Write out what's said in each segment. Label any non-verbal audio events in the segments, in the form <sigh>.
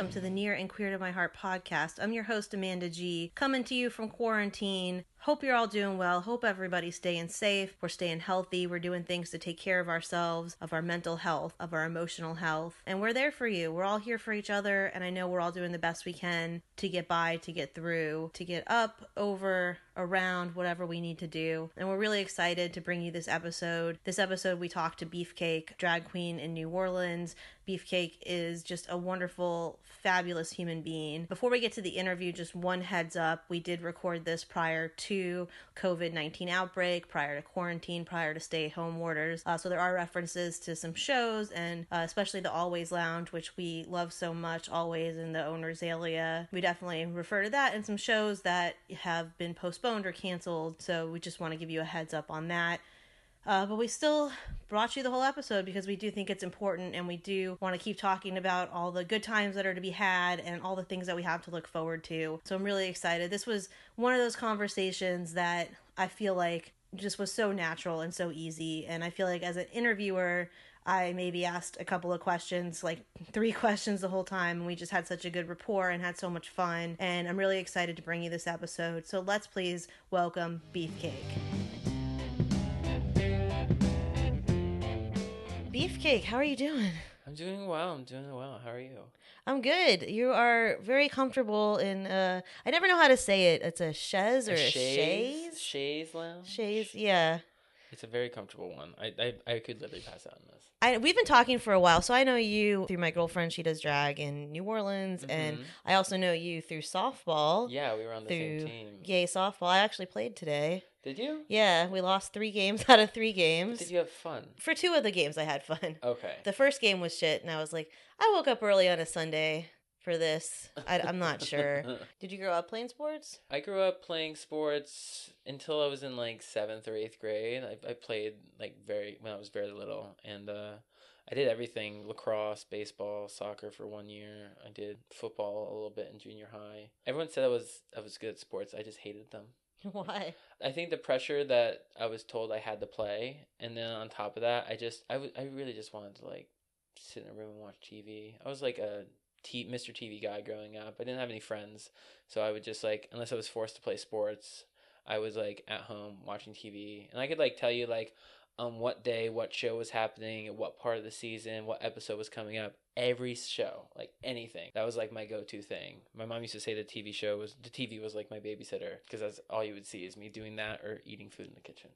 Welcome to the Near and Queer to My Heart podcast. I'm your host, Amanda G, coming to you from quarantine. Hope you're all doing well. Hope everybody's staying safe. We're staying healthy. We're doing things to take care of ourselves, of our mental health, of our emotional health. And we're there for you. We're all here for each other. And I know we're all doing the best we can to get by, to get through, to get up, over, around, whatever we need to do. And we're really excited to bring you this episode. This episode, we talked to Beefcake, drag queen in New Orleans. Beefcake is just a wonderful, fabulous human being. Before we get to the interview, just one heads up we did record this prior to COVID 19 outbreak, prior to quarantine, prior to stay at home orders. Uh, so there are references to some shows and uh, especially the AllWays Lounge, which we love so much, AllWays in the owner's Alia. We definitely refer to that and some shows that have been postponed or canceled. So we just want to give you a heads up on that. Uh, but we still brought you the whole episode because we do think it's important and we do want to keep talking about all the good times that are to be had and all the things that we have to look forward to. So I'm really excited. This was one of those conversations that I feel like just was so natural and so easy. And I feel like as an interviewer, I maybe asked a couple of questions, like three <laughs> questions the whole time, and we just had such a good rapport and had so much fun. And I'm really excited to bring you this episode. So let's please welcome Beefcake. Beefcake, how are you doing? I'm doing well. I'm doing well. How are you? I'm good. You are very comfortable in uh I never know how to say it. It's a chaise or a, chaise? Chaise lounge. Chaise, yeah. It's a very comfortable one. I I, I could literally pass out in this. I we've been talking for a while, so I know you through my girlfriend. She does drag in New Orleans, and Mhm. I also know you through softball. Yeah, we were on the same team. gay softball. I actually played today. Did you? Yeah, we lost three games <laughs> out of three games. Did you have fun? For two of the games, I had fun. <laughs> Okay. The first game was shit, and I was like, I woke up early on a Sunday for this. I, I'm not sure. <laughs> Did you grow up playing sports? I grew up playing sports until I was in like seventh or eighth grade. I, I played like very when I was very little, and uh, I did everything: lacrosse, baseball, soccer for one year. I did football a little bit in junior high. Everyone said I was I was good at sports. I just hated them. <laughs> Why? I think the pressure that I was told I had to play, and then on top of that, I just I, w- I really just wanted to like sit in a room and watch TV. I was like a T- Mr. TV guy growing up. I didn't have any friends, so I would just like unless I was forced to play sports, I was like at home watching TV, and I could like tell you like on what day what show was happening, at what part of the season, what episode was coming up. Every show, like anything, that was like my go-to thing. My mom used to say the TV show was the TV was like my babysitter because that's all you would see is me doing that or eating food in the kitchen.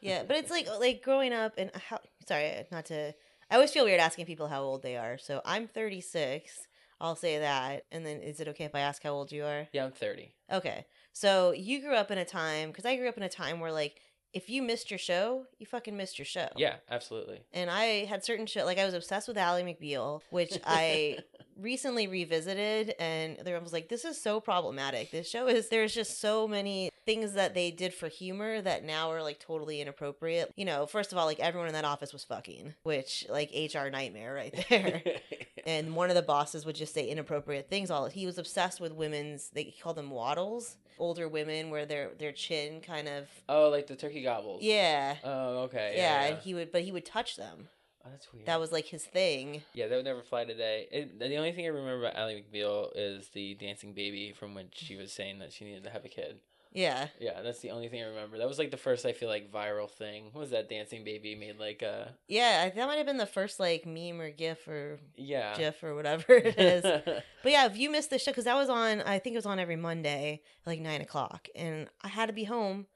Yeah, but it's like <laughs> like growing up and how. Sorry, not to. I always feel weird asking people how old they are. So I'm 36. I'll say that, and then is it okay if I ask how old you are? Yeah, I'm 30. Okay, so you grew up in a time because I grew up in a time where like if you missed your show, you fucking missed your show. Yeah, absolutely. And I had certain shit like I was obsessed with Ally McBeal, which I <laughs> recently revisited and there was like this is so problematic. This show is there's just so many things that they did for humor that now are like totally inappropriate. You know, first of all, like everyone in that office was fucking, which like HR nightmare right there. <laughs> and one of the bosses would just say inappropriate things all he was obsessed with women's they called them waddles older women where their their chin kind of oh, like the turkey gobbles. yeah Oh, okay. yeah, Yeah, yeah. and he would but he would touch them oh, that's weird. that was like his thing Yeah, that would never fly today. It, the only thing I remember about Ally McBeal is the dancing baby from when she was saying that she needed to have a kid. Yeah. Yeah, that's the only thing I remember. That was like the first I feel like viral thing. What was that dancing baby made like uh Yeah, I- that might have been the first like meme or GIF or yeah. GIF or whatever <laughs> it is. <laughs> But yeah, if you missed the show, because that was on, I think it was on every Monday, like nine o'clock, and I had to be home.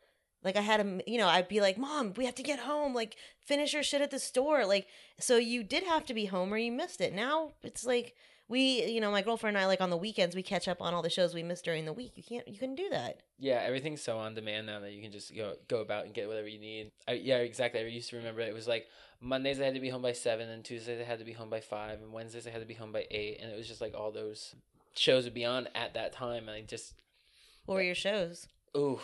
Like I had to, you know, I'd be like, "Mom, we have to get home. Like finish your shit at the store." Like, so you did have to be home or you missed it. Now it's like we, you know, my girlfriend and I, like on the weekends, we catch up on all the shows we missed during the week. You can't, you couldn't do that. Yeah, everything's so on demand now that you can just go go about and get whatever you need. I, yeah, exactly. I used to remember it was like Mondays I had to be home by seven, and Tuesdays I had to be home by five, and Wednesdays I had to be home by eight, and it was just like all those shows would be on at that time, and I just What were your shows? ooh.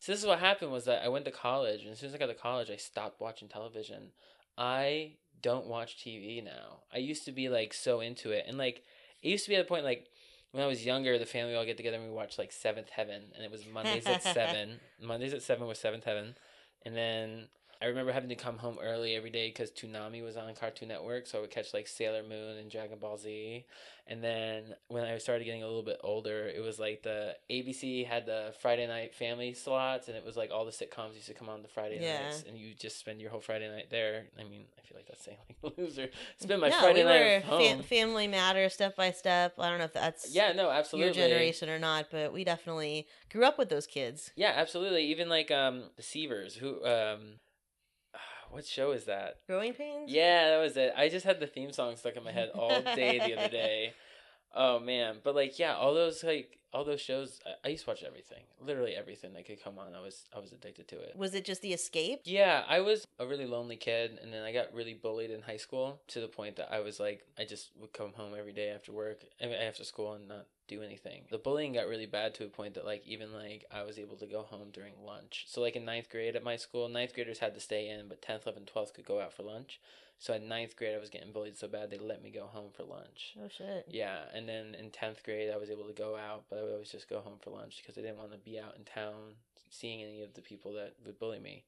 So this is what happened was that I went to college, and as soon as I got to college, I stopped watching television. I don't watch TV now. I used to be like so into it, and like it used to be at a point like when I was younger, the family would all get together and we watched like Seventh Heaven, and it was Mondays at <laughs> seven. Mondays at seven was Seventh Heaven, and then I remember having to come home early every day because Toonami was on Cartoon Network, so I would catch like Sailor Moon and Dragon Ball Z. And then when I started getting a little bit older, it was like the ABC had the Friday night family slots, and it was like all the sitcoms used to come on the Friday Yeah. nights, and you just spend your whole Friday night there. I mean, I feel like that's saying like <laughs> loser. Spend my no, Friday we night were home. Fam- Family Matter, Step by Step. I don't know if that's yeah, no, absolutely. your generation or not, but we definitely grew up with those kids. Yeah, absolutely. Even like um the Seavers, who um what show is that? Growing pains. Yeah, that was it. I just had the theme song stuck in my head all day the other day. <laughs> Oh man, but like yeah, all those like all those shows. I, I used to watch everything, literally everything that could come on. I was I was addicted to it. Was it just the escape? Yeah, I was a really lonely kid, and then I got really bullied in high school to the point that I was like, I just would come home every day after work, I mean, after school, and not do anything. The bullying got really bad to a point that like even like I was able to go home during lunch. So like in ninth grade at my school, ninth graders had to stay in, but tenth, eleventh, twelfth could go out for lunch. So in ninth grade, I was getting bullied so bad they let me go home for lunch. Oh shit. Yeah, and then in tenth grade, I was able to go out, but I would always just go home for lunch because I didn't want to be out in town seeing any of the people that would bully me.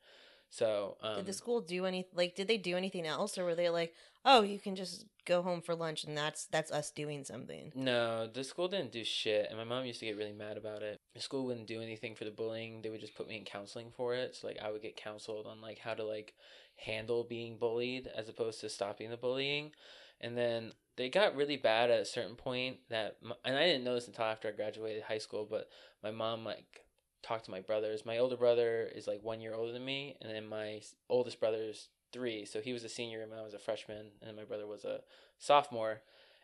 So um, did the school do any like? Did they do anything else, or were they like, oh, you can just go home for lunch, and that's that's us doing something? No, the school didn't do shit, and my mom used to get really mad about it. School wouldn't do anything for the bullying; they would just put me in counseling for it. So like, I would get counseled on like how to like handle being bullied as opposed to stopping the bullying. And then they got really bad at a certain point that, and I didn't know this until after I graduated high school, but my mom like talked to my brothers. My older brother is like one year older than me, and then my oldest brother is three. So he was a senior and I was a freshman, and my brother was a sophomore.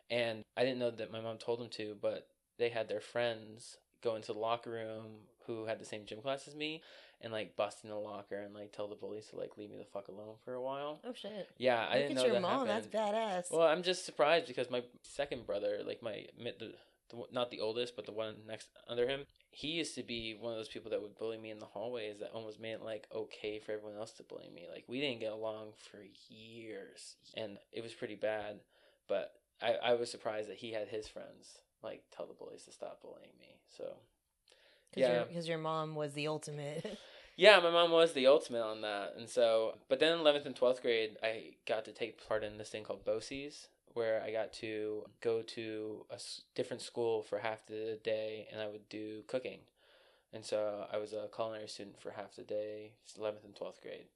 And I didn't know that my mom told them to, but they had their friends go into the locker room who had the same gym class as me and like bust in the locker and like tell the bullies to like leave me the fuck alone for a while. Oh shit. Yeah, I Look didn't at know your that mom. happened. That's badass. Well, I'm just surprised because my second brother, like my the, the not the oldest, but the one next under him, he used to be one of those people that would bully me in the hallways. That almost made it like okay for everyone else to bully me. Like we didn't get along for years, and it was pretty bad. But I, I was surprised that he had his friends like tell the bullies to stop bullying me. So because yeah. your, 'cause your mom was the ultimate. <laughs> yeah, my mom was the ultimate on that, and so. But then eleventh and twelfth grade, I got to take part in this thing called BOCES, where I got to go to a s- different school for half the day, and I would do cooking, and so I was a culinary student for half the day, eleventh and twelfth grade.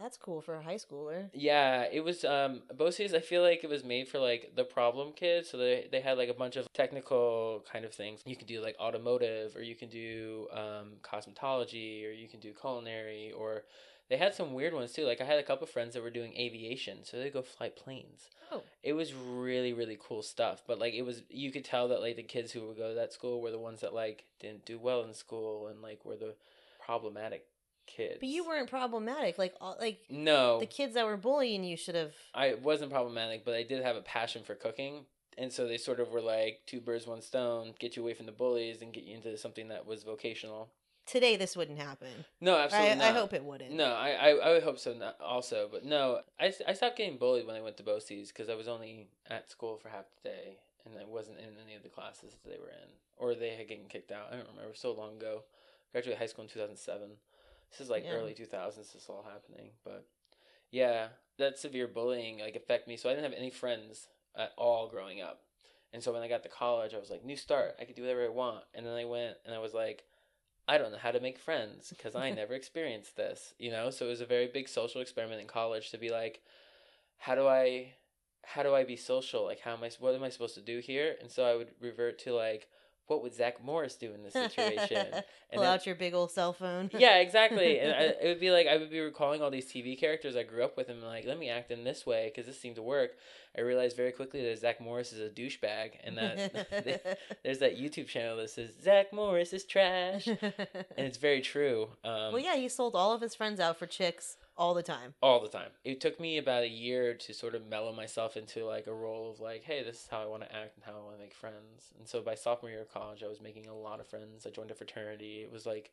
That's cool for a high schooler. Yeah, it was um BOCES I feel like it was made for like the problem kids. So they they had like a bunch of technical kind of things. You can do like automotive or you can do um cosmetology or you can do culinary or they had some weird ones too. Like I had a couple friends that were doing aviation, so they go fly planes. Oh. It was really really cool stuff, but like it was you could tell that like the kids who would go to that school were the ones that like didn't do well in school and like were the problematic kids. But you weren't problematic. Like all, like No. the kids that were bullying you should have. I wasn't problematic, but I did have a passion for cooking. And so they sort of were like two birds, one stone, get you away from the bullies and get you into something that was vocational. Today, this wouldn't happen. No, absolutely I, not. I hope it wouldn't. No, I, I, I would hope so not also. But no, I, I stopped getting bullied when I went to BOCES because I was only at school for half the day and I wasn't in any of the classes that they were in. Or they had gotten kicked out. I don't remember. So long ago. Graduated high school in 2007. This is like Yeah. early 2000s, this is all happening. But yeah, that severe bullying like affected me. So I didn't have any friends at all growing up. And so when I got to college, I was like, new start. I could do whatever I want. And then I went and I was like, I don't know how to make friends because I <laughs> never experienced this, you know? So it was a very big social experiment in college to be like, how do I how do I be social? Like how am I what am I supposed to do here? And so I would revert to like what would Zach Morris do in this situation? <laughs> Pull then- out your big old cell phone. yeah, exactly. And I, <laughs> it would be like I would be recalling all these TV characters I grew up with, and like, let me act in this way because this seemed to work. I realized very quickly that Zach Morris is a douchebag, and that <laughs> there's that YouTube channel that says Zach Morris is trash, and it's very true. Um, well, yeah, he sold all of his friends out for chicks all the time. all the time. It took me about a year to sort of mellow myself into like a role of like, hey, this is how I want to act and how I want to make friends. And so by sophomore year of college, I was making a lot of friends. I joined a fraternity. It was like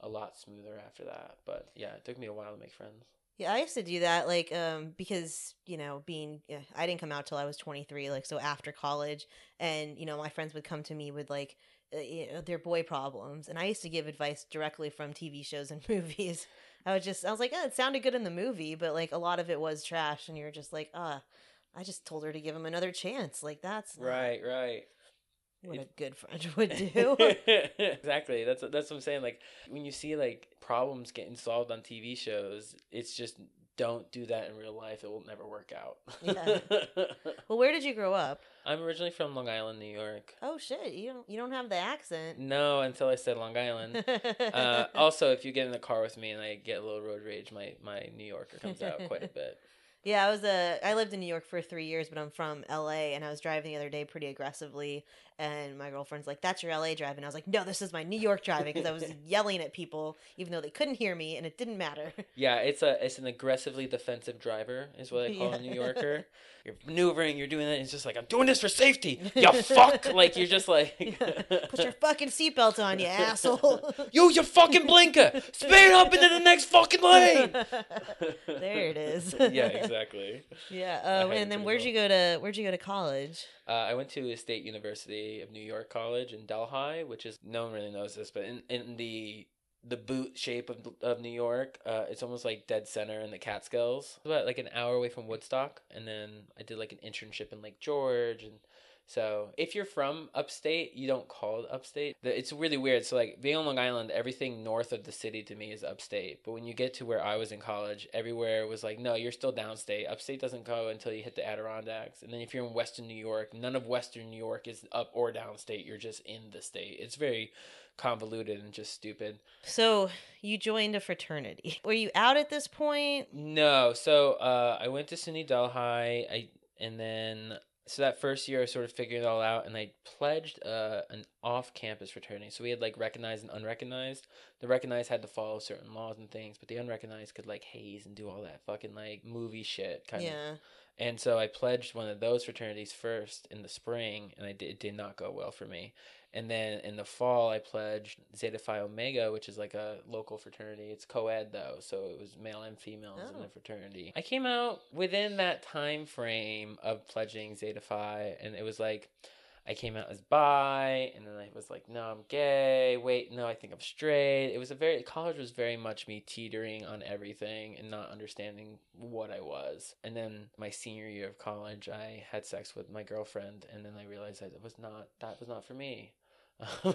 a lot smoother after that. But yeah, it took me a while to make friends. Yeah, I used to do that, like, um, because you know, being yeah, I didn't come out till I was twenty three, like, so after college, and you know, my friends would come to me with like, uh, you know, their boy problems, and I used to give advice directly from TV shows and <laughs> movies. I was just, I was like, oh, it sounded good in the movie, but like a lot of it was trash, and you're just like, ah, I just told her to give him another chance. Like that's Right, right. what It- a good friend <laughs> would do. <laughs> exactly. That's that's what I'm saying. Like when you see like problems getting solved on TV shows, it's just don't do that in real life. It will never work out. Yeah. <laughs> well, where did you grow up? I'm originally from Long Island, New York. Oh shit, you don't you don't have the accent. No, until I said Long Island. Uh, <laughs> also, if you get in the car with me and I get a little road rage, my, my New Yorker comes out quite a bit. <laughs> Yeah, I was a. I lived in New York for three years, but I'm from LA, and I was driving the other day pretty aggressively, and my girlfriend's like, "That's your LA driving." I was like, "No, this is my New York driving," because I was <laughs> yelling at people, even though they couldn't hear me, and it didn't matter. Yeah, it's a it's an aggressively defensive driver is what I call a New <laughs> Yorker. You're maneuvering, you're doing that. It's just like I'm doing this for safety. <laughs> You fuck! Like you're just like Put your fucking seatbelt on, you asshole. use your fucking blinker. Speed up into the next fucking lane. there it is. yeah, exactly. Yeah, uh, and then where'd you go to? Where'd you go to college? Uh, I went to a State University of New York College in Delhi, which is no one really knows this, but in, in the the boot shape of of New York, uh, it's almost like dead center in the Catskills. About like an hour away from Woodstock, and then I did like an internship in Lake George, and so if you're from upstate, you don't call it upstate. It's really weird. So like being on Long Island, everything north of the city to me is upstate. But when you get to where I was in college, everywhere was like, no, you're still downstate. Upstate doesn't go until you hit the Adirondacks. And then if you're in Western New York, none of Western New York is up or downstate. You're just in the state. It's very convoluted and just stupid. So you joined a fraternity. <laughs> Were you out at this point? No, so uh, I went to SUNY Delhi, I and then so that first year I sort of figured it all out, and I pledged uh, an off-campus fraternity. So we had like recognized and unrecognized. The recognized had to follow certain laws and things, but the unrecognized could like haze and do all that fucking like movie shit kind of. yeah. And so I pledged one of those fraternities first in the spring, and I did, it did not go well for me. And then in the fall, I pledged Zeta Phi Omega, which is like a local fraternity. It's co-ed though, so it was male and females in Oh. the fraternity. I came out within that time frame of pledging Zeta Phi, and it was like I came out as bi, and then I was like, no, I'm gay. Wait, no, I think I'm straight. It was a very college was very much me teetering on everything and not understanding what I was. And then my senior year of college, I had sex with my girlfriend, and then I realized that it was not that was not for me.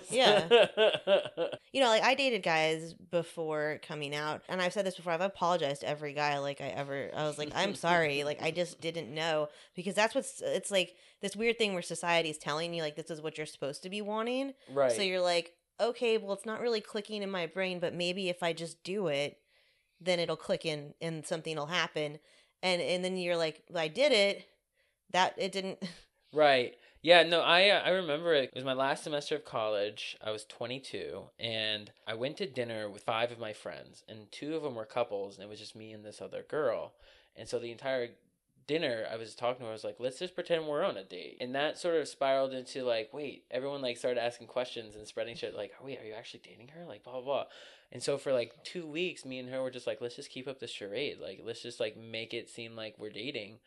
Yeah. <laughs> You know, like I dated guys before coming out, and I've said this before. I've apologized to every guy like I ever. I was like, I'm sorry, like I just didn't know because that's what's. It's like this weird thing where society is telling you like this is what you're supposed to be wanting. right. So you're like, okay, well, it's not really clicking in my brain, but maybe if I just do it, then it'll click in and something will happen. And and then you're like, I did it. That it didn't. Right. Yeah, no, I uh, I remember it. It was my last semester of college. I was 22 and I went to dinner with five of my friends and two of them were couples and it was just me and this other girl. And so the entire dinner I was talking to her I was like, "Let's just pretend we're on a date." And that sort of spiraled into like, "Wait, everyone like started asking questions and spreading shit like, "Wait, are you actually dating her?" like blah blah blah. And so for like 2 weeks me and her were just like, "Let's just keep up this charade. Like, let's just like make it seem like we're dating."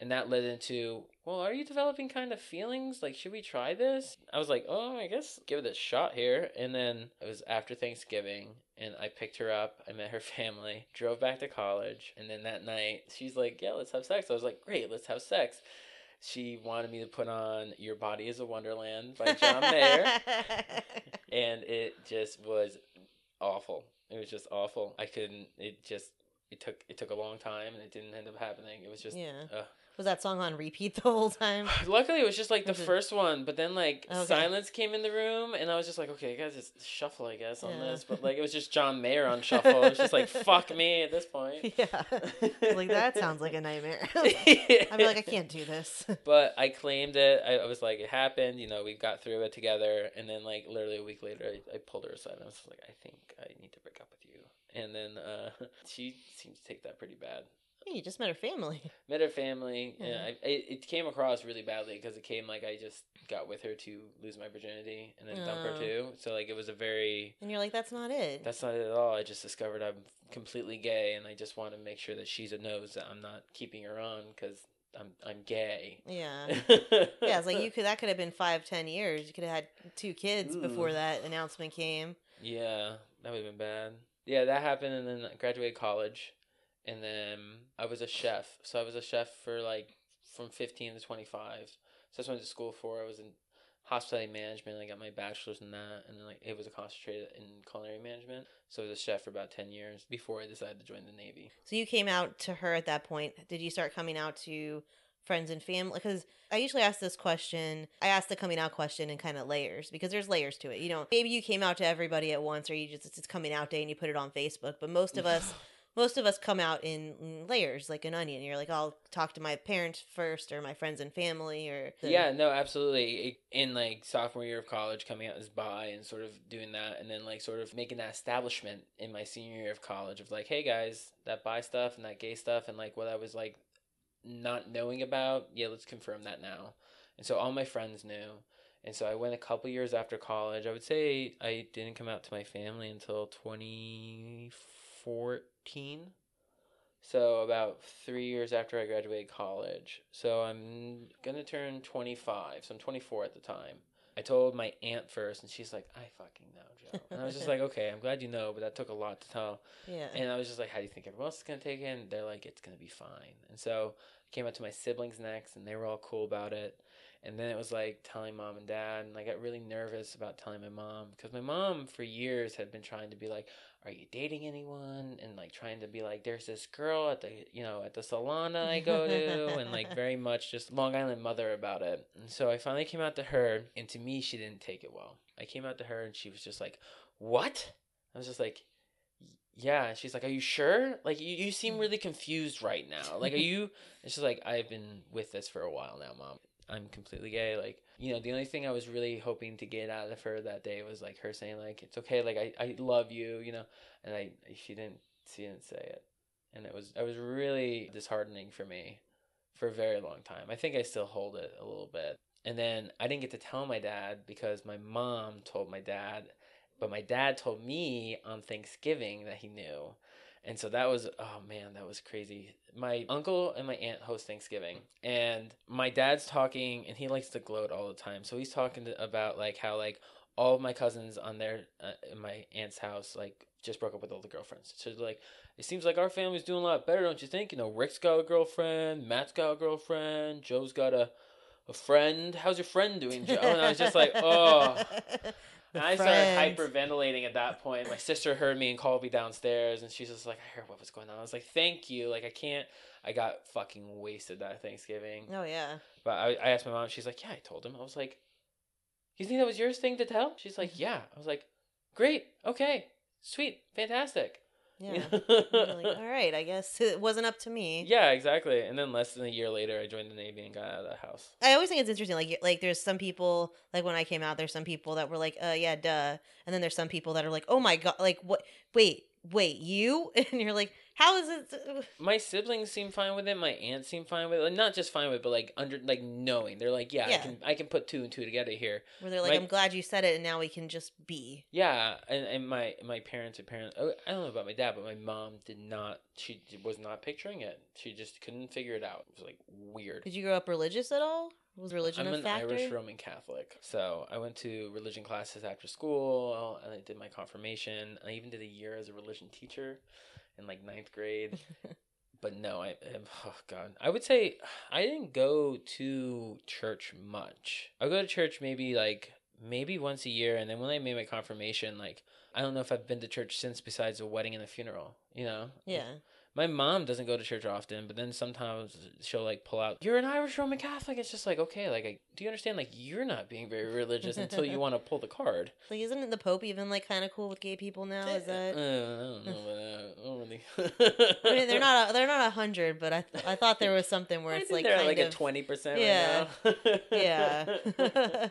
And that led into well are you developing kind of feelings like should we try this i was like oh i guess give it a shot here and then it was after thanksgiving and i picked her up i met her <laughs> family drove back to college and then that night she's like yeah let's have sex i was like great let's have sex she wanted me to put on "Your Body Is a Wonderland" by John Mayer, <laughs> and it just was awful. It was just awful. I couldn't. It just it took it took a long time, and it didn't end up happening. It was just Yeah. ugh. Was that song on repeat <laughs> the whole time? <sighs> Luckily, it was just like the first one, but then like Okay. silence came in the room, and I was just like, okay, I gotta just shuffle, I guess, on Yeah. this. But like, it was just <laughs> John Mayer on shuffle. It was just like, fuck me at this point. <laughs> yeah. like that sounds like a nightmare. I'm like, I can't do this. But I claimed it. I, I was like, it happened. You know, we got through it together, and then like literally a week later, I, I pulled her aside and I was like, I think I need to break up with you. And then uh, she seemed to take that pretty bad. Hey, you just met her family. <laughs> met her family. Yeah, Yeah. I, it, it came across really badly because it came like I just got with her to lose my virginity and then dump her Oh. too. So like it was a very And you're like, that's not it. that's not it at all. I just discovered I'm completely gay, and I just want to make sure that she's knows that I'm not keeping her on because I'm I'm gay. yeah. <laughs> Yeah, it's like you could that could have been five, ten years. You could have had two kids before that announcement came. Yeah, that would have been bad. Yeah, that happened, and then I graduated college, and then I was a chef. So I was a chef for like from fifteen to twenty five. So that's what I went to school for. I was in hospitality management. I got my bachelor's in that, and then like it was a concentrated in culinary management. So I was a chef for about ten years before I decided to join the Navy. So you came out to her at that point. Did you start coming out to friends and family? Because I usually ask this question. I ask the coming out question in kind of layers because there's layers to it. You know, maybe you came out to everybody at once, or you just it's coming out day and you put it on Facebook. But most of us. <sighs> <laughs> Most of us come out in, layers, like an onion. You're like, I'll talk to my parents first, or my friends and family, or the- Yeah, no, absolutely. In like sophomore year of college, coming out as bi and sort of doing that, and then like sort of making that establishment in my senior year of college of like, hey guys, that bi stuff and that gay stuff, and like what I was like not knowing about. Yeah, let's confirm that now. And so all my friends knew. And so I went a couple years after college. I would say I didn't come out to my family until 2014. So about three years after I graduated college. So I'm gonna turn 25. So I'm 24 at the time. I told my aunt first, and she's like, "I fucking know, Joe." And I was just like, "Okay, I'm glad you know," but that took a lot to tell. yeah. And I was just like, "How do you think everyone else is gonna take it?" And they're like, "It's gonna be fine." And so I came out to my siblings next, and they were all cool about it. And then it was like telling mom and dad, and I got really nervous about telling my mom because my mom for years had been trying to be like, "Are you dating anyone?" and like trying to be like, "There's this girl at the you know at the salon that I go to," and like <laughs> very much just Long Island mother about it. And so I finally came out to her, and to me, she didn't take it well. I came out to her, and she was just like, "What?" I was just like, yeah and she's like are you sure like you, you seem really confused right now like are you <laughs> and she's like i've been with this for a while now mom i'm completely gay like you know the only thing i was really hoping to get out of her that day was like her saying like it's okay like i, I love you you know and i she didn't she didn't say it. And it was it was really disheartening for me for a very long time. I think i still hold it a little bit. And then i didn't get to tell my dad because my mom told my dad but my dad told me on Thanksgiving that he knew. And so that was oh man, that was crazy. My uncle and my aunt host Thanksgiving, and my dad's talking, and he likes to gloat all the time. So he's talking to, about like how like all of my cousins on their uh, in my aunt's house like just broke up with all the girlfriends. So like it seems like our family's doing a lot better, don't you think? You know, Rick's got a girlfriend, Matt's got a girlfriend, Joe's got a a friend. How's your friend doing, Joe? And I was just like, <laughs> oh. <laughs> And I started hyperventilating at that point. My sister heard me and called me downstairs, and she's just like, "I heard what was going on." I was like, "Thank you." Like, I can't. I got fucking wasted that Thanksgiving. Oh yeah. But I, I asked my mom. She's like, "Yeah, I told him." I was like, "You think that was yours thing to tell?" She's like, Mm-hmm. "Yeah." I was like, "Great. Okay. Sweet. Fantastic." Yeah. <laughs> Like, <laughs> all right, I guess it wasn't up to me. yeah, exactly. And then less than a year later, I joined the Navy and got out of the house. I always think it's interesting. Like, like there's some people like when I came out, there's some people that were like, "Uh, yeah, duh," and then there's some people that are like, "Oh my god, like what? Wait, wait, you?" <laughs> And you're like, "How is it?" my siblings seem fine with it. My aunt seemed fine with it. Not just fine with, it, but like under, like knowing. They're like, yeah, I can, I can put two and two together here. Where they're like, My- "I'm glad you said it, and now we can just be." Yeah, and, and my my parents and parents. oh, I don't know about my dad, but my mom did not. She was not picturing it. She just couldn't figure it out. It was like weird. Did you grow up religious at all? Was religion I'm an factor? Irish Roman Catholic, so I went to religion classes after school, and I did my confirmation. I even did a year as a religion teacher in like ninth grade. <laughs> but no, I oh god, I would say I didn't go to church much. I go to church maybe like maybe once a year, and then when I made my confirmation, like I don't know if I've been to church since besides a wedding and a funeral. You know? Yeah. My mom doesn't go to church often, but then sometimes she'll like pull out, "You're an Irish Roman Catholic." It's just like, okay, like, I, do you understand? Like, you're not being very religious until you <laughs> want to pull the card. Like, isn't the Pope even like kind of cool with gay people now? Is that? Uh, I don't know, but I don't really. <laughs> I mean, they're not <laughs> a, they're not a hundred, but I th- I thought there was something where I it's think like they're like of a twenty percent. Yeah. Right yeah.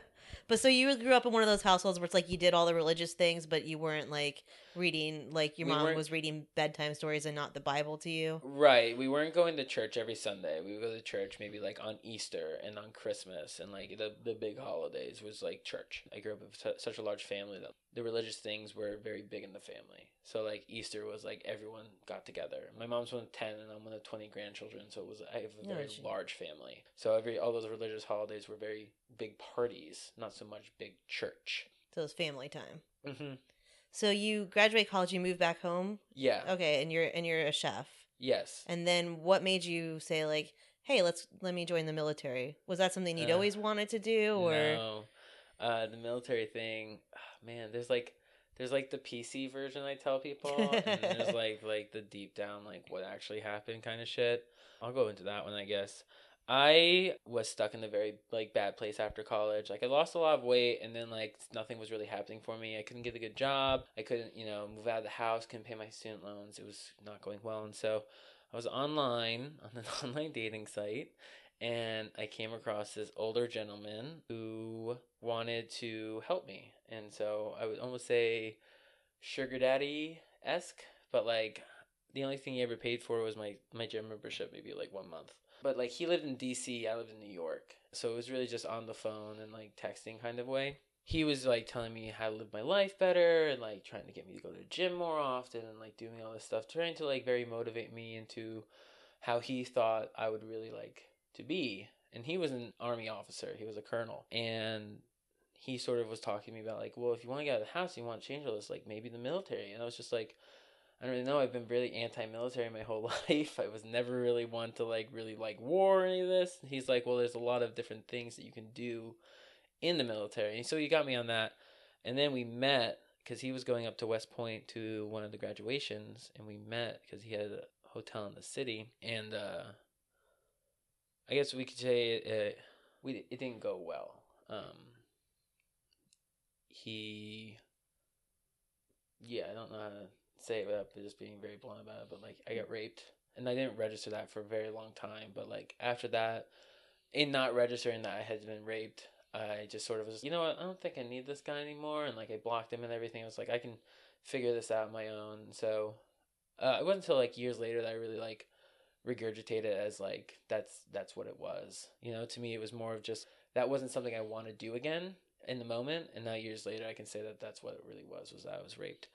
But so you grew up in one of those households where it's like you did all the religious things, but you weren't like reading like your We mom was reading bedtime stories and not the Bible to you. Right. We weren't going to church every Sunday. We would go to church maybe like on Easter and on Christmas and like the the big holidays was like church. I grew up with such a large family that the religious things were very big in the family. So like Easter was like everyone got together. My mom's one of ten and I'm one of twenty grandchildren, so it was I have a very large family. So every all those religious holidays were very big parties, not so much big church. So it was family time. hmm So you graduate college, you move back home. Yeah. Okay, and you're and you're a chef. Yes. And then what made you say like, "Hey, let's let me join the military"? Was that something you'd Uh, always wanted to do, or No. Uh, the military thing, ah, man. There's like, there's like the PC version I tell people, and there's <laughs> like like the deep down like what actually happened kind of shit. I'll go into that one, I guess. I was stuck in a very like bad place after college. Like I lost a lot of weight, and then like nothing was really happening for me. I couldn't get a good job. I couldn't, you know, move out of the house. Couldn't pay my student loans. It was not going well, and so I was online <laughs> on an <laughs> online dating site, and I came across this older gentleman who wanted to help me. And so I would almost say sugar daddy esque, but like the only thing he ever paid for was my, my gym membership, maybe like one month. But like he lived in DC, I lived in New York. So it was really just on the phone and like texting kind of way. He was like telling me how to live my life better and like trying to get me to go to the gym more often and like doing all this stuff, trying to like very motivate me into how he thought I would really like to be. And he was an army officer, he was a colonel. And he sort of was talking to me about like, well, if you want to get out of the house, you want to change all this, like maybe the military. And I was just like, I don't really know. I've been really anti-military my whole <laughs> life. I was never really one to like really like war or any of this. And he's like, well, there's a lot of different things that you can do in the military. And so he got me on that. And then we met because he was going up to West Point to one of the graduations, and we met because he had a hotel in the city. And uh, I guess we could say it, it, we it didn't go well. Um, he, yeah, I don't know how to say it without just being very blunt about it, but like I got raped, and I didn't register that for a very long time. But like after that, in not registering that I had been raped, I just sort of was, you know what, I don't think I need this guy anymore, and like I blocked him and everything. I was like, I can figure this out on my own. So uh, it wasn't until like years later that I really like regurgitated it as like that's that's what it was. You know, to me it was more of just that wasn't something I want to do again in the moment, and now years later I can say that that's what it really was was that I was raped.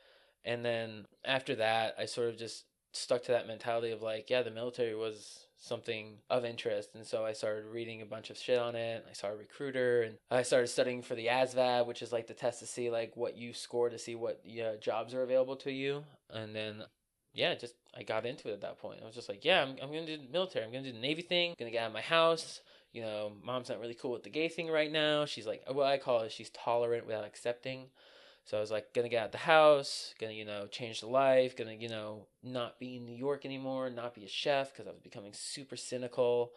And then after that, I sort of just stuck to that mentality of like, yeah, the military was something of interest, and so I started reading a bunch of shit on it. I saw a recruiter, and I started studying for the ASVAB, which is like the test to see like what you score to see what yeah, jobs are available to you. And then yeah, just I got into it at that point. I was just like, yeah, I'm I'm gonna do the military. I'm gonna do the Navy thing. I'm gonna get out of my house. You know, mom's not really cool with the gay thing right now. She's like, what I call it, she's tolerant without accepting. So I was like, gonna get out the house, gonna, you know, change the life, gonna, you know, not be in New York anymore, not be a chef because I was becoming super cynical.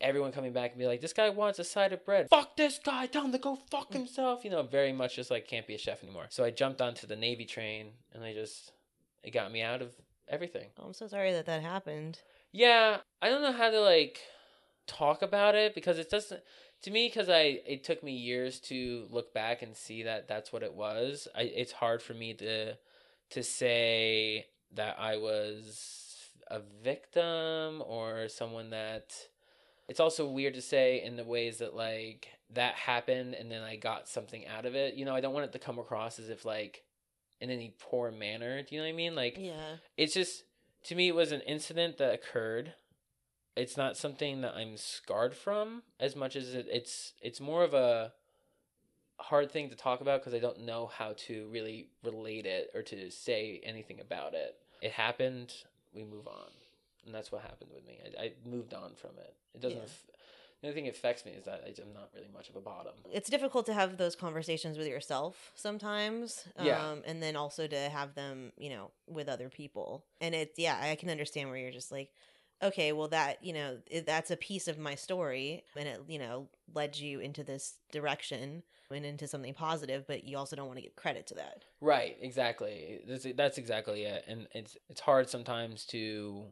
Everyone coming back and be like, this guy wants a side of bread. Fuck this guy, tell him to go fuck mm. himself. You know, very much just like can't be a chef anymore. So I jumped onto the Navy train and I just, it got me out of everything. Oh, I'm so sorry that that happened. Yeah, I don't know how to like talk about it because it doesn't to me because I it took me years to look back and see that that's what it was. I it's hard for me to to say that I was a victim or someone that it's also weird to say in the ways that like that happened and then I got something out of it. You know, I don't want it to come across as if like in any poor manner. Do you know what I mean? Like Yeah. it's just to me it was an incident that occurred it's not something that i'm scarred from as much as it, it's it's more of a hard thing to talk about because i don't know how to really relate it or to say anything about it it happened we move on and that's what happened with me. I, I moved on from it. It doesn't. Yeah. the only thing that affects me is that I'm not really much of a bottom. it's difficult to have those conversations with yourself sometimes um Yeah. and then also to have them you know with other people and it's yeah i can understand where you're just like okay well that you know that's a piece of my story and it you know led you into this direction and into something positive but you also don't want to give credit to that Right, exactly. That's that's exactly it, and it's it's hard sometimes to.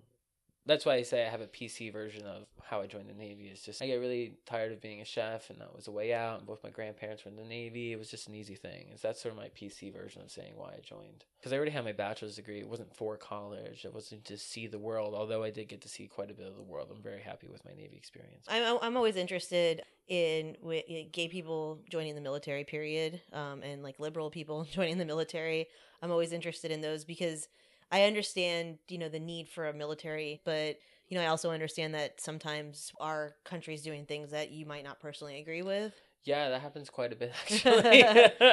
That's why I say I have a PC version of how I joined the Navy. It's just I get really tired of being a chef, and that was a way out. And both my grandparents were in the Navy. It was just an easy thing. It's that's sort of my PC version of saying why I joined. Because I already had my bachelor's degree. It wasn't for college. It wasn't to see the world. Although I did get to see quite a bit of the world. I'm very happy with my Navy experience. I'm I'm always interested in gay people joining the military. Period, um, and like liberal people <laughs> joining the military. I'm always interested in those because I understand, you know, the need for a military, but you know, I also understand that sometimes our country's doing things that you might not personally agree with. Yeah, that happens quite a bit <laughs> actually.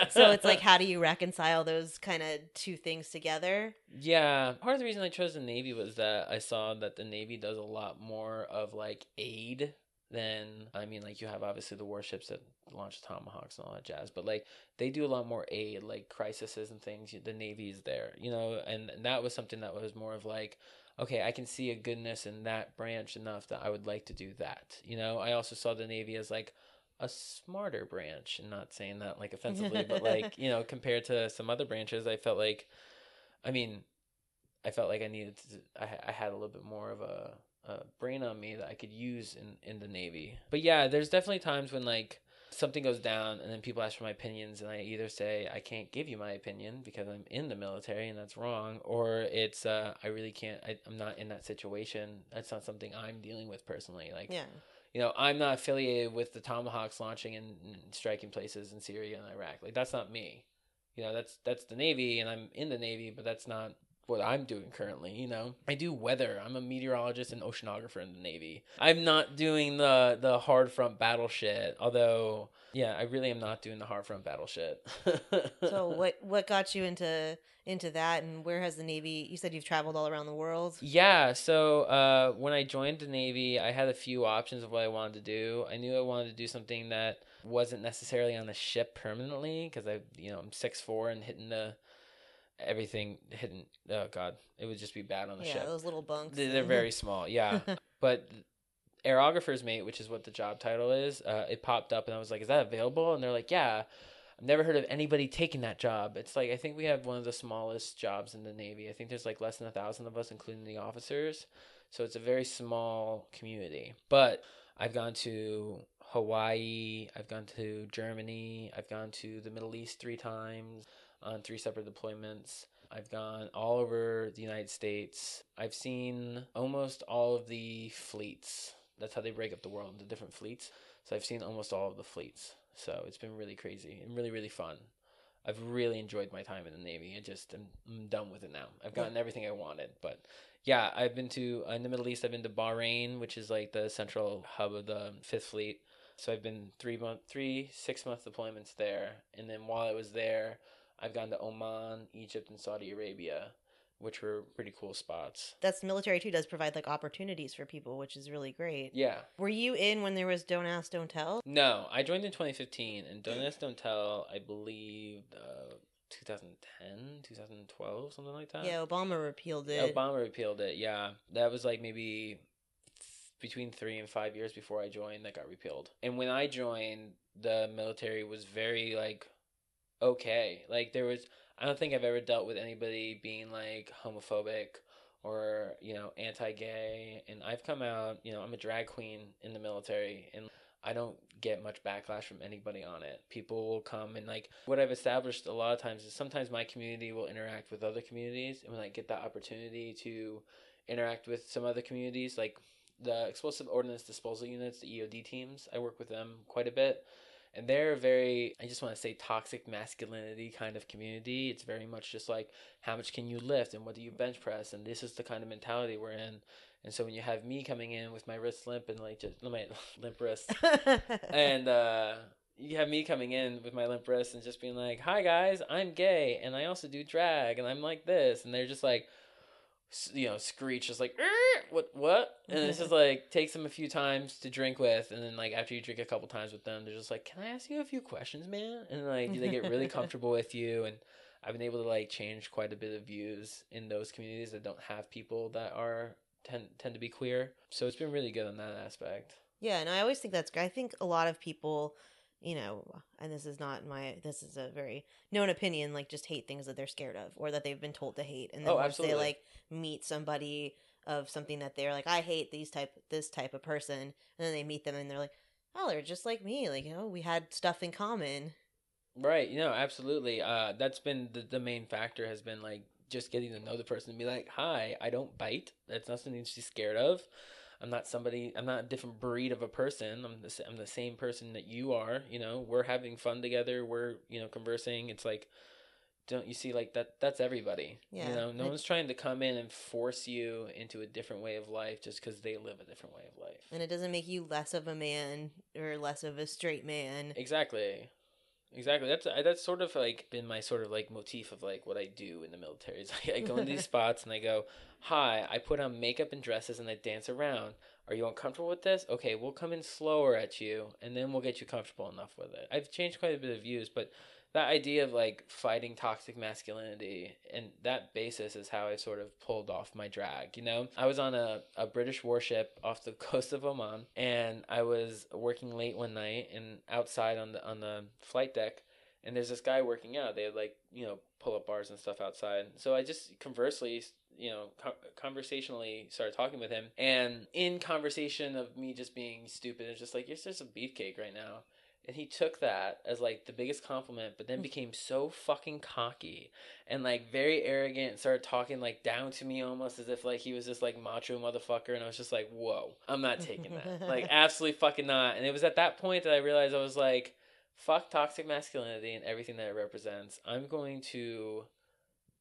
so it's like, <laughs> how do you reconcile those kind of two things together? Yeah, part of the reason I chose the Navy was that I saw that the Navy does a lot more of like aid than I mean, like you have obviously the warships that launch tomahawks and all that jazz, but like they do a lot more aid, like crises and things. The Navy is there, you know, and, and that was something that was more of like, okay, I can see a goodness in that branch enough that I would like to do that. You know, I also saw the Navy as like a smarter branch, and not saying that like offensively, but like <laughs> you know, compared to some other branches, I felt like, I mean, I felt like I needed to. I, I had a little bit more of a, a brain on me that I could use in in the Navy. But yeah, there's definitely times when like something goes down and then people ask for my opinions and I either say I can't give you my opinion because I'm in the military and that's wrong or it's uh I really can't I, I'm not in that situation that's not something I'm dealing with personally like Yeah. you know I'm not affiliated with the tomahawks launching and, and striking places in Syria and Iraq like that's not me you know that's that's the Navy and I'm in the Navy but that's not what I'm doing currently, you know. I do weather. I'm a meteorologist and oceanographer in the Navy. I'm not doing the the hard front battle shit. Although, yeah, I really am not doing the hard front battle shit. <laughs> So what what got you into into that, and where has the Navy? You said you've traveled all around the world. Yeah, so uh, when I joined the Navy, I had a few options of what I wanted to do. I knew I wanted to do something that wasn't necessarily on the ship permanently because I, you know, I'm six four and hitting the everything hidden. Oh God, it would just be bad on the yeah, ship. those little bunks. They- They're very small, yeah. <laughs> but aerographer's mate, which is what the job title is, uh, it popped up and I was like, "Is that available?" And they're like, "Yeah." I've never heard of anybody taking that job. It's like I think we have one of the smallest jobs in the Navy. I think there's like less than a thousand of us, including the officers. So it's a very small community. But I've gone to Hawaii, I've gone to Germany, I've gone to the Middle East three times on three separate deployments. I've gone all over the United States. I've seen almost all of the fleets. That's how they break up the world into different fleets. So I've seen almost all of the fleets. So it's been really crazy and really, really fun. I've really enjoyed my time in the Navy. I just am I'm done with it now. I've gotten everything I wanted. But yeah, I've been to uh, in the Middle East. I've been to Bahrain, which is like the central hub of the Fifth Fleet. So I've been three month, three six month deployments there, and then while I was there, I've gone to Oman, Egypt, and Saudi Arabia, which were pretty cool spots. That's military too. Does provide like opportunities for people, which is really great. Yeah. Were you in when there was Don't Ask, Don't Tell? No, I joined in 2015, and Don't Ask, Don't Tell, I believe, uh, 2010, 2012, something like that. Yeah, Obama repealed it. Obama repealed it. Yeah, that was like maybe between three and five years before I joined. That got repealed. And when I joined, the military was very like okay. Like there was, I don't think I've ever dealt with anybody being like homophobic or you know anti-gay. And I've come out, you know, I'm a drag queen in the military, and I don't get much backlash from anybody on it. People will come and like what I've established a lot of times is sometimes my community will interact with other communities and when I get that opportunity to interact with some other communities like the explosive ordnance disposal units, the EOD teams, I work with them quite a bit. And they're very, I just want to say, toxic masculinity kind of community. It's very much just like, how much can you lift and what do you bench press? And this is the kind of mentality we're in. And so when you have me coming in with my wrist limp and like just my <laughs> limp wrist, <laughs> and uh, you have me coming in with my limp wrist and just being like, "Hi guys, I'm gay and I also do drag and I'm like this," and they're just like, you know screech just like "Er, what what? And this is like takes them a few times to drink with and then like after you drink a couple times with them they're just like can i ask you a few questions man? And like they get really <laughs> comfortable with you and i've been able to like change quite a bit of views in those communities that don't have people that are tend tend to be queer. So it's been really good on that aspect. Yeah, and I always think that's great. I think a lot of people, you know, and this is not my this is a very known opinion, like just hate things that they're scared of or that they've been told to hate. And then Oh, once they like meet somebody of something that they're like, I hate these type this type of person, and then they meet them and they're like, Oh, they're just like me. Like, you know, we had stuff in common. Right. You know, absolutely. Uh, that's been the, the main factor has been like just getting to know the person and be like, hi, I don't bite. That's not something to be scared of. I'm not somebody, I'm not a different breed of a person. I'm the, I'm the same person that you are. You know, we're having fun together. We're, you know, conversing. It's like, don't you see like that that's everybody Yeah. you know no I- one's trying to come in and force you into a different way of life just because they live a different way of life And it doesn't make you less of a man or less of a straight man. Exactly. Exactly. That's that's sort of like been my sort of like motif of like what I do in the military. Is <laughs> I go into these <laughs> spots and I go, "Hi, I put on makeup and dresses and I dance around. Are you uncomfortable with this? Okay, we'll come in slower at you and then we'll get you comfortable enough with it." I've changed quite a bit of views, but that idea of like fighting toxic masculinity and that basis is how I sort of pulled off my drag. You know, I was on a, a British warship off the <laughs> coast of Oman and I was working late one night and outside on the on the flight deck and there's this guy working out. They had like, you know, pull up bars and stuff outside. So I just conversely, you know, conversationally started talking with him. And in conversation of me just being stupid, it's just like, you're just a beefcake right now. And he took that as like the biggest compliment, but then mm. became so fucking cocky and like very arrogant and started talking like down to me almost as if like he was this like macho motherfucker. And I was just like, whoa, I'm not taking that. <laughs> like, absolutely fucking not. And it was at that point that I realized I was like, fuck toxic masculinity and everything that it represents. I'm going to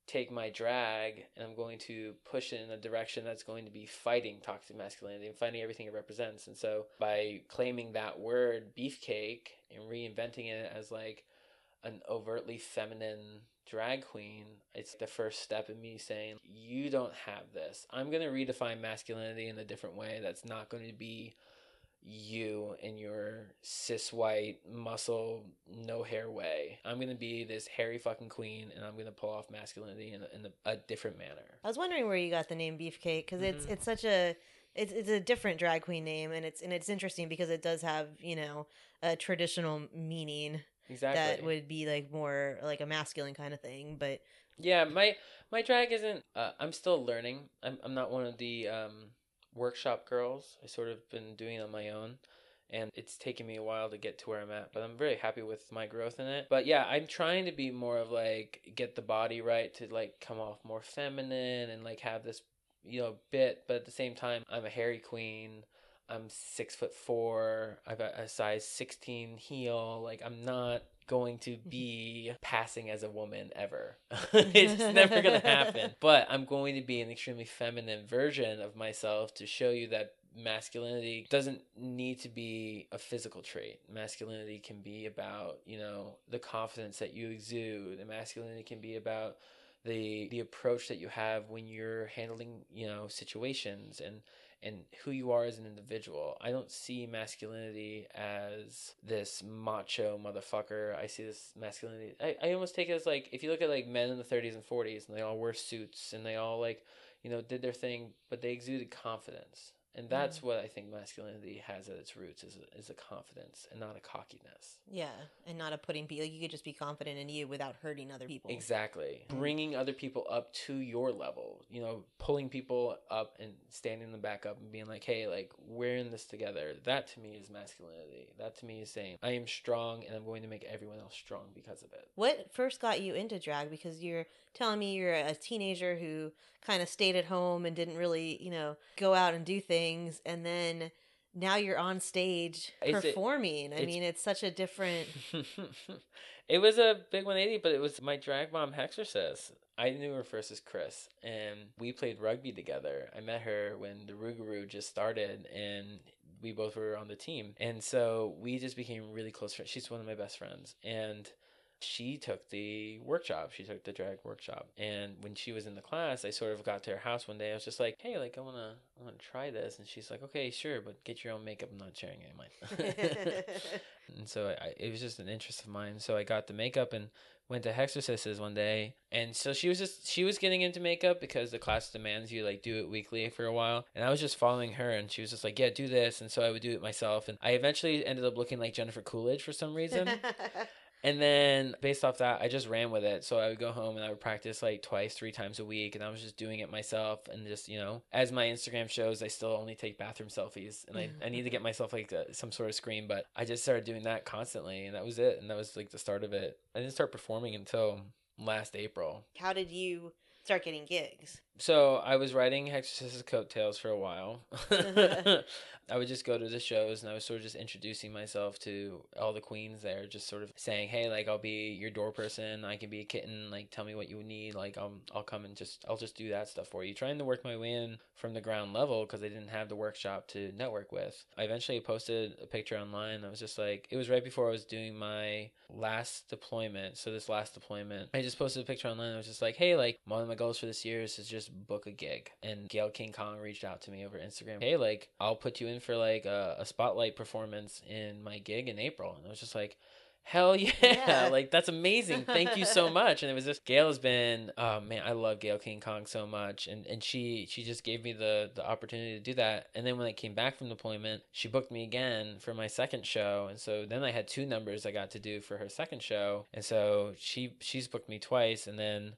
take my drag and I'm going to push it in a direction that's going to be fighting toxic masculinity and fighting everything it represents. And so by claiming that word beefcake and reinventing it as like an overtly feminine drag queen, it's the first step in me saying, You don't have this. I'm going to redefine masculinity in a different way that's not going to be you in your cis white muscle no hair way. I'm gonna be this hairy fucking queen, and I'm gonna pull off masculinity in, a, in a, a different manner. I was wondering where you got the name Beefcake because it's Mhm. it's such a it's it's a different drag queen name and it's and it's interesting because it does have you know a traditional meaning Exactly. that would be like more like a masculine kind of thing, but Yeah, my my drag isn't. Uh, I'm still learning. I'm I'm not one of the um, workshop girls. I sort of been doing it on my own, and it's taken me a while to get to where I'm at. But I'm very happy with my growth in it. But yeah, I'm trying to be more of like get the body right to like come off more feminine and like have this you know bit. But at the same time, I'm a hairy queen. I'm six foot four. I've got a size 16 heel. Like, I'm not going to mm-hmm. be passing as a woman ever. <laughs> <laughs> it's never going to happen. But I'm going to be an extremely feminine version of myself to show you that masculinity doesn't need to be a physical trait. Masculinity can be about, you know, the confidence that you exude. And masculinity can be about the the approach that you have when you're handling, you know, situations and and who you are as an individual. I don't see masculinity as this macho motherfucker. I see this masculinity. I, I almost take it as like if you look at like men in the 30s and 40s and they all wear suits and they all like, you know, did their thing, but they exuded confidence. And that's mm. what I think masculinity has at its roots is a, is a confidence and not a cockiness. yeah, and not a putting people. Like you could just be confident in you without hurting other people. Exactly. Mm. Bringing other people up to your level, you know, pulling people up and standing them back up and being like, hey, like, we're in this together. That to me is masculinity. That to me is saying, I am strong and I'm going to make everyone else strong because of it. What first got you into drag? Because you're telling me you're a teenager who kind of stayed at home and didn't really, you know, go out and do things, and then now you're on stage performing. I mean, it's such a different. <laughs> it was a big 180, but it was my drag mom Hexorcist. I knew her first as Chris, and we played rugby together. I met her when the Rougarou just started, and we both were on the team. And so we just became really close friends. She's one of my best friends. And she took the workshop. She took the drag workshop. And when she was in the class, I sort of got to her house one day. I was just like, "Hey, like I want to I want to try this." And she's like, "Okay, sure, but get your own makeup. I'm not sharing any of mine." <laughs> <laughs> and so I, it was just an interest of mine. So I got the makeup and went to Hexorcist's one day. And so she was just she was getting into makeup because the class demands you like do it weekly for a while. And I was just following her and she was just like, "Yeah, do this." And so I would do it myself and I eventually ended up looking like Jennifer Coolidge for some reason. <laughs> And then based off that, I just ran with it. So I would go home and I would practice like twice, three times a week. And I was just doing it myself. And just, you know, as my Instagram shows, I still only take bathroom selfies. And I, mm-hmm. I need to get myself like a, some sort of screen. But I just started doing that constantly. And that was it. And that was like the start of it. I didn't start performing until last April. How did you start getting gigs? So I was writing Hexorcist's coattails for a while. <laughs> <laughs> I would just go to the shows and I was sort of just introducing myself to all the queens there, just sort of saying, "Hey, like I'll be your door person. I can be a kitten. Like tell me what you need. Like I'll I'll come and just I'll just do that stuff for you." Trying to work my way in from the ground level because I didn't have the workshop to network with. I eventually posted a picture online. I was just like, it was right before I was doing my last deployment. So this last deployment, I just posted a picture online. I was just like, "Hey, like one of my goals for this year is to just book a gig." And Gail King Kong reached out to me over Instagram. Hey, like I'll put you in for like a, a spotlight performance in my gig in April. And I was just like, hell yeah. Yeah. <laughs> like that's amazing thank you so <laughs> much and it was just gail has been oh man i love gail king kong so much and and she she just gave me the the opportunity to do that and then when i came back from deployment she booked me again for my second show and so then i had two numbers i got to do for her second show and so she she's booked me twice and then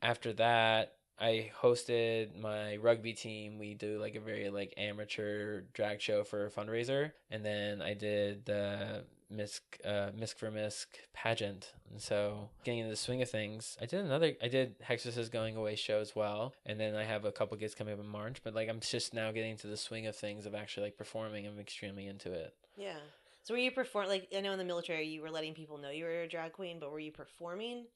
after that I hosted my rugby team. We do like a very like amateur drag show for a fundraiser, and then I did the Misk uh, Misk for Misk pageant. And so getting into the swing of things, I did another. I did Hexorcist Going Away show as well, and then I have a couple gigs coming up in March. But like I'm just now getting into the swing of things of actually like performing. I'm extremely into it. Yeah. So were you perform like I know in the military you were letting people know you were a drag queen, but were you performing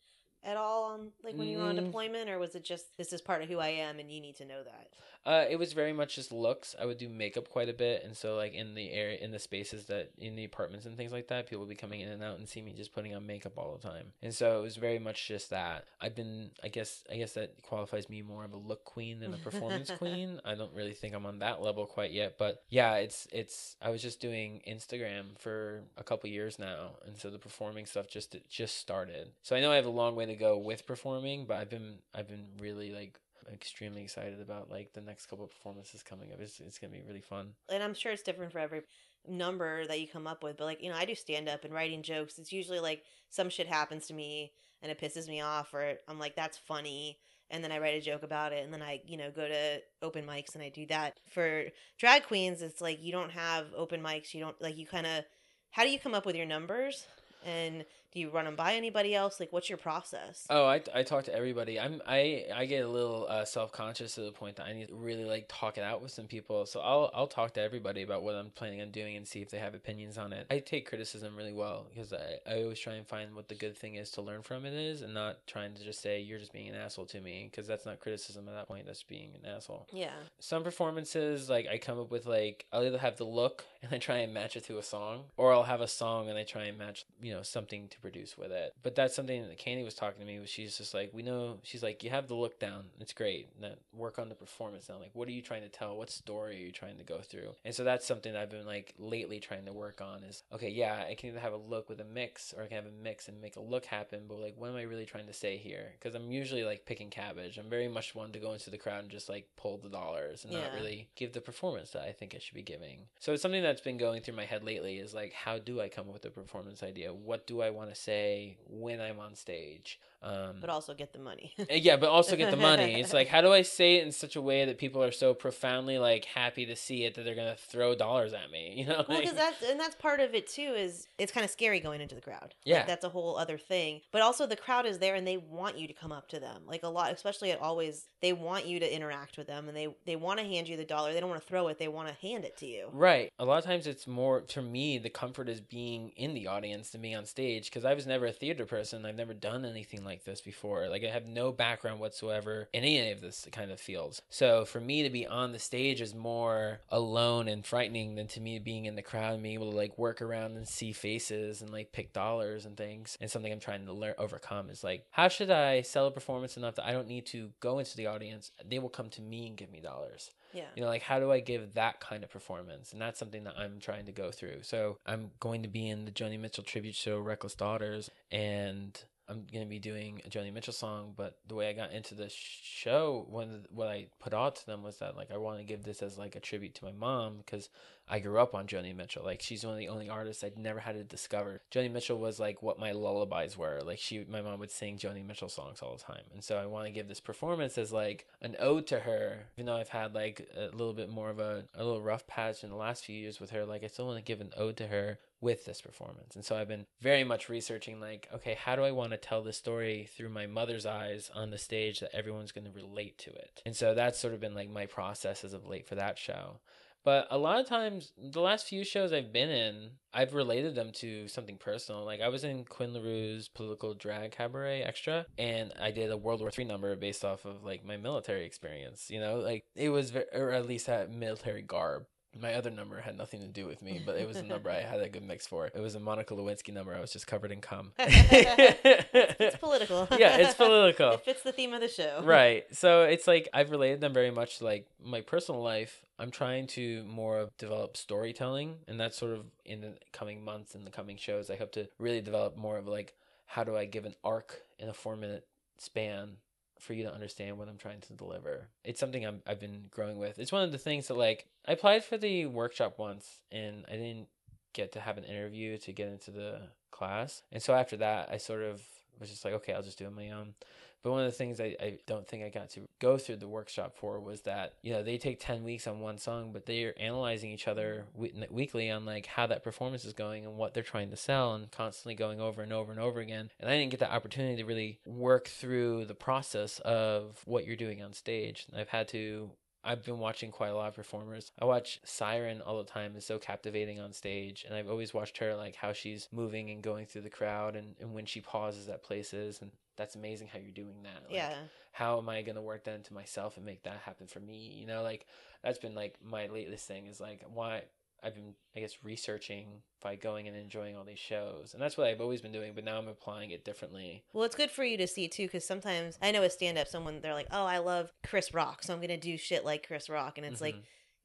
at all on like when you were on Mm. deployment, or was it just this is part of who I am and you need to know that? Uh, it was very much just looks. I would do makeup quite a bit, and so like in the area, in the spaces that in the apartments and things like that, people would be coming in and out and see me just putting on makeup all the time. And so it was very much just that. I've been, I guess, I guess that qualifies me more of a look queen than a performance <laughs> queen. I don't really think I'm on that level quite yet, but yeah, it's it's. I was just doing Instagram for a couple years now, and so the performing stuff just just started. So I know I have a long way to go with performing, but I've been I've been really like extremely excited about like the next couple performances coming up. It's it's gonna be really fun. and I'm sure it's different for every number that you come up with, but like, you know, I do stand up and writing jokes. It's usually like some shit happens to me and it pisses me off or I'm like that's funny and then I write a joke about it and then I, you know, go to open mics and I do that. For drag queens, it's like you don't have open mics, you don't like you kind of how do you come up with your numbers? And do you run them by anybody else? Like what's your process? Oh, I, I talk to everybody. I'm I I get a little uh, self conscious to the point that I need to really like talk it out with some people. So I'll I'll talk to everybody about what I'm planning on doing and see if they have opinions on it. I take criticism really well because I, I always try and find what the good thing is to learn from it is, and not trying to just say you're just being an asshole to me because that's not criticism at that point. That's being an asshole. Yeah. some performances like i come up with like i'll either have the look <laughs> and i try and match it to a song or i'll have a song and i try and match you know something to produce with it. But that's something that candy was talking to me Was she's just like we know she's like you have the look down it's great now work on the performance now like what are you trying to tell? What story are you trying to go through? And so that's something i've been like lately trying to work on is okay yeah i can either have a look with a mix or i can have a mix and make a look happen but like what am i really trying to say here? Because i'm usually like picking cabbage. I'm very much one to go into the crowd and just like pull the dollars and not really give the performance that i think i should be giving. So it's something that's been going through my head lately is like how do i come up with a performance idea? What do i want to say when i'm on stage um But also get the money. uh, <laughs> Yeah, but also get the money. <laughs> It's like, how do I say it in such a way that people are so profoundly like happy to see it that they're gonna throw dollars at me? <laughs> You know? Well, because that's and that's part of it too. Is it's kind of scary going into the crowd. Yeah. like, that's a whole other thing. But also, the crowd is there and they want you to come up to them. Like a lot, especially at AllWays, they want you to interact with them and they they want to hand you the dollar. They don't want to throw it. They want to hand it to you. Right. A lot of times it's more for me the comfort is being in the audience than being on stage because I was never a theater person. I've never done anything like this before. Like I have no background whatsoever in any of this kind of fields. So for me to be on the stage is more alone and frightening than to me being in the crowd and being able to like work around and see faces and like pick dollars and things. And something I'm trying to learn overcome is like how should I sell a performance enough that I don't need to go into the audience? They will come to me and give me dollars. Yeah. You know, like how do I give that kind of performance? And that's something that I'm trying to go through. So I'm going to be in the Joni Mitchell tribute show, Reckless Daughters, and I'm to be doing a Joni Mitchell song, but the way I got into the show, when what I put out to them was that like I want to give this as like a tribute to my mom because I grew up on Joni Mitchell. Like she's one of the only artists I'd never had to discover. Joni Mitchell was like what my lullabies were. Like she, my mom would sing Joni Mitchell songs all the time, and so I want to give this performance as like an ode to her. Even though I've had like a little bit more of a a little rough patch in the last few years with her, like I still want to give an ode to her with this performance. And so I've been very much researching like, okay, how do I want to tell this story through my mother's eyes on the stage that everyone's going to relate to it? And so that's sort of been like my process as of late for that show. But a lot of times, the last few shows I've been in, I've related them to something personal. Like I was in Quinn LaRue's political drag cabaret extra, and I did a World War III number based off of like my military experience. You know, like it was, or at least that military garb. My other number had nothing to do with me, but it was a number I had a good mix for. It was a Monica Lewinsky number. I was just covered in cum. <laughs> it's <laughs> political. yeah, it's political. <laughs> it fits the theme of the show. right. So it's like I've related them very much to like my personal life. I'm trying to more develop storytelling, and that's sort of in the coming months and the coming shows. I hope to really develop more of like how do I give an arc in a four minute span for you to understand what I'm trying to deliver. It's something I'm, I've been growing with. It's one of the things that like I applied for the workshop once and I didn't get to have an interview to get into the class. And so after that, I sort of was just like, okay, I'll just do it on my own. But one of the things I, I don't think I got to go through the workshop for was that, you know, they take 10 weeks on one song, but they're analyzing each other weekly on like how that performance is going and what they're trying to sell and constantly going over and over and over again. And I didn't get the opportunity to really work through the process of what you're doing on stage. I've had to I've been watching quite a lot of performers. I watch Siren all the time. It's so captivating on stage. And I've always watched her, like how she's moving and going through the crowd and, and when she pauses at places. And that's amazing how you're doing that. Like, yeah. How am I to work that into myself and make that happen for me? You know, like that's been like my latest thing is like, why I've been, I guess, researching by going and enjoying all these shows. And that's what I've always been doing, but now I'm applying it differently. Well, it's good for you to see too, because sometimes I know a stand up, someone, they're like, oh, I love Chris Rock, so I'm to do shit like Chris Rock. And it's mm-hmm. like,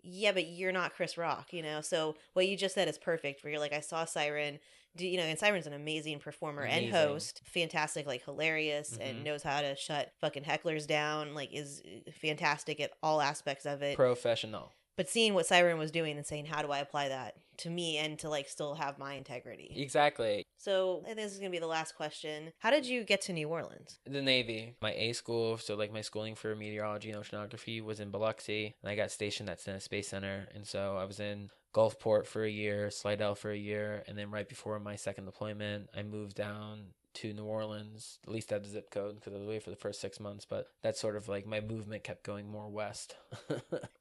yeah, but you're not Chris Rock, you know? So what you just said is perfect, where you're like, I saw Siren. Do, you know, and Siren's an amazing performer amazing. and host, fantastic, like hilarious, mm-hmm. and knows how to shut fucking hecklers down. Like, is uh, fantastic at all aspects of it. Professional but seeing what Siren was doing and saying, how do I apply that to me and to like still have my integrity? Exactly. So think this is gonna be the last question. How did you get to New Orleans? The Navy. My A school, so like my schooling for meteorology and oceanography was in Biloxi, and I got stationed at Stennis Space Center, and so I was in Gulfport for a year, Slidell for a year, and then right before my second deployment, I moved down to New Orleans, at least at the zip code, because I was away for the first six months. But that's sort of like my movement kept going more west. <laughs>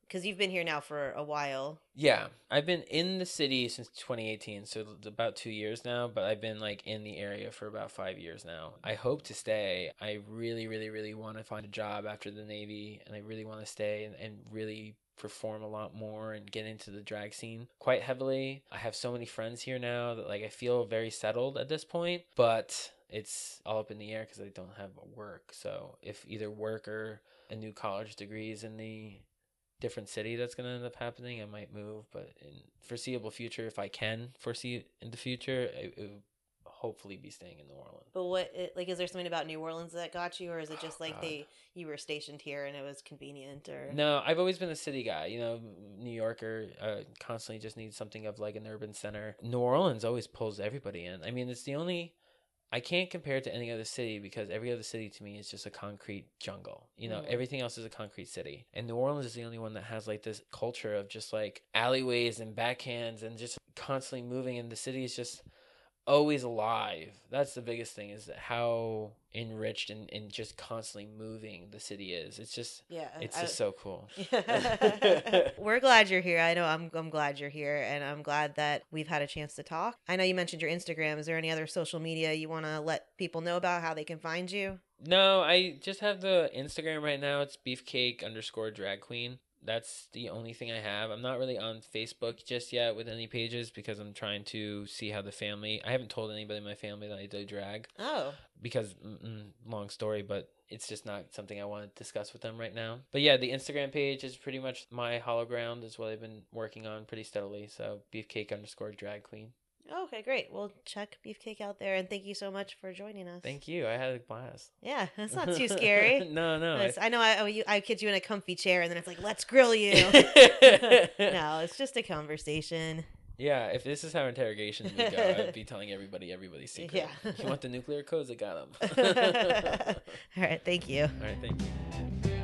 Because you've been here now for a while. Yeah, I've been in the city since 2018, so about two years now. But I've been like in the area for about five years now. I hope to stay. I really, really, really want to find a job after the Navy, and I really want to stay and, and really perform a lot more and get into the drag scene quite heavily. I have so many friends here now that like I feel very settled at this point, but it's all up in the air because I don't have work. So if either work or a new college degree is in the different city that's going to end up happening, I might move. But in foreseeable future, if I can foresee in the future, it, it would hopefully be staying in New Orleans. But what, like, is there something about New Orleans that got you, or is it just like they you were stationed here and it was convenient? Or no, I've always been a city guy. You know, New Yorker uh, constantly just needs something of like an urban center. New Orleans always pulls everybody in. I mean, it's the only I can't compare it to any other city because every other city to me is just a concrete jungle. You know, mm. everything else is a concrete city. And New Orleans is the only one that has like this culture of just like alleyways and backhands and just constantly moving. And the city is just always alive. That's the biggest thing is how enriched and, and just constantly moving the city is. It's just Yeah, it's I- just so cool. <laughs> <laughs> We're glad you're here. I know I'm I'm glad you're here and I'm glad that we've had a chance to talk. I know you mentioned your Instagram. Is there any other social media you want to let people know about how they can find you? No, I just have the Instagram right now. It's beefcake underscore drag queen. That's the only thing I have. I'm not really on Facebook just yet with any pages because I'm trying to see how the family. I haven't told anybody in my family that I do drag Oh. because long story, but it's just not something I want to discuss with them right now. But yeah, the Instagram page is pretty much my hollow ground. Is what I've been working on pretty steadily. So beefcake underscore drag queen. Okay, great. Well, check Beefcake out there and thank you so much for joining us. Thank you. I had a blast. <laughs> Yeah, that's not too <laughs> scary. no, no. It's- I know I, oh, you, I kid you in a comfy chair and then it's like, let's grill you. <laughs> No, it's just a conversation. Yeah, if this is how interrogations would go, I'd be telling everybody everybody's secret. Yeah. you want the nuclear codes? I got them. All right, thank you. All right, thank you.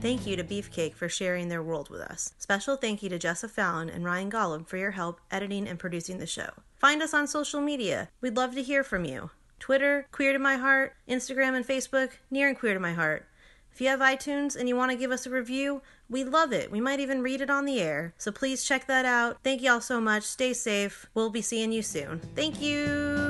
Thank you to Beefcake for sharing their world with us. Special thank you to Jessa Fallon and Ryan Gollum for your help editing and producing the show. Find us on social media. We'd love to hear from you. Twitter, Queer to My Heart, Instagram and Facebook, Near and Queer to My Heart. If you have iTunes and you want to give us a review, we love it. We might even read it on the air. So please check that out. Thank y'all so much. Stay safe. We'll be seeing you soon. Thank you.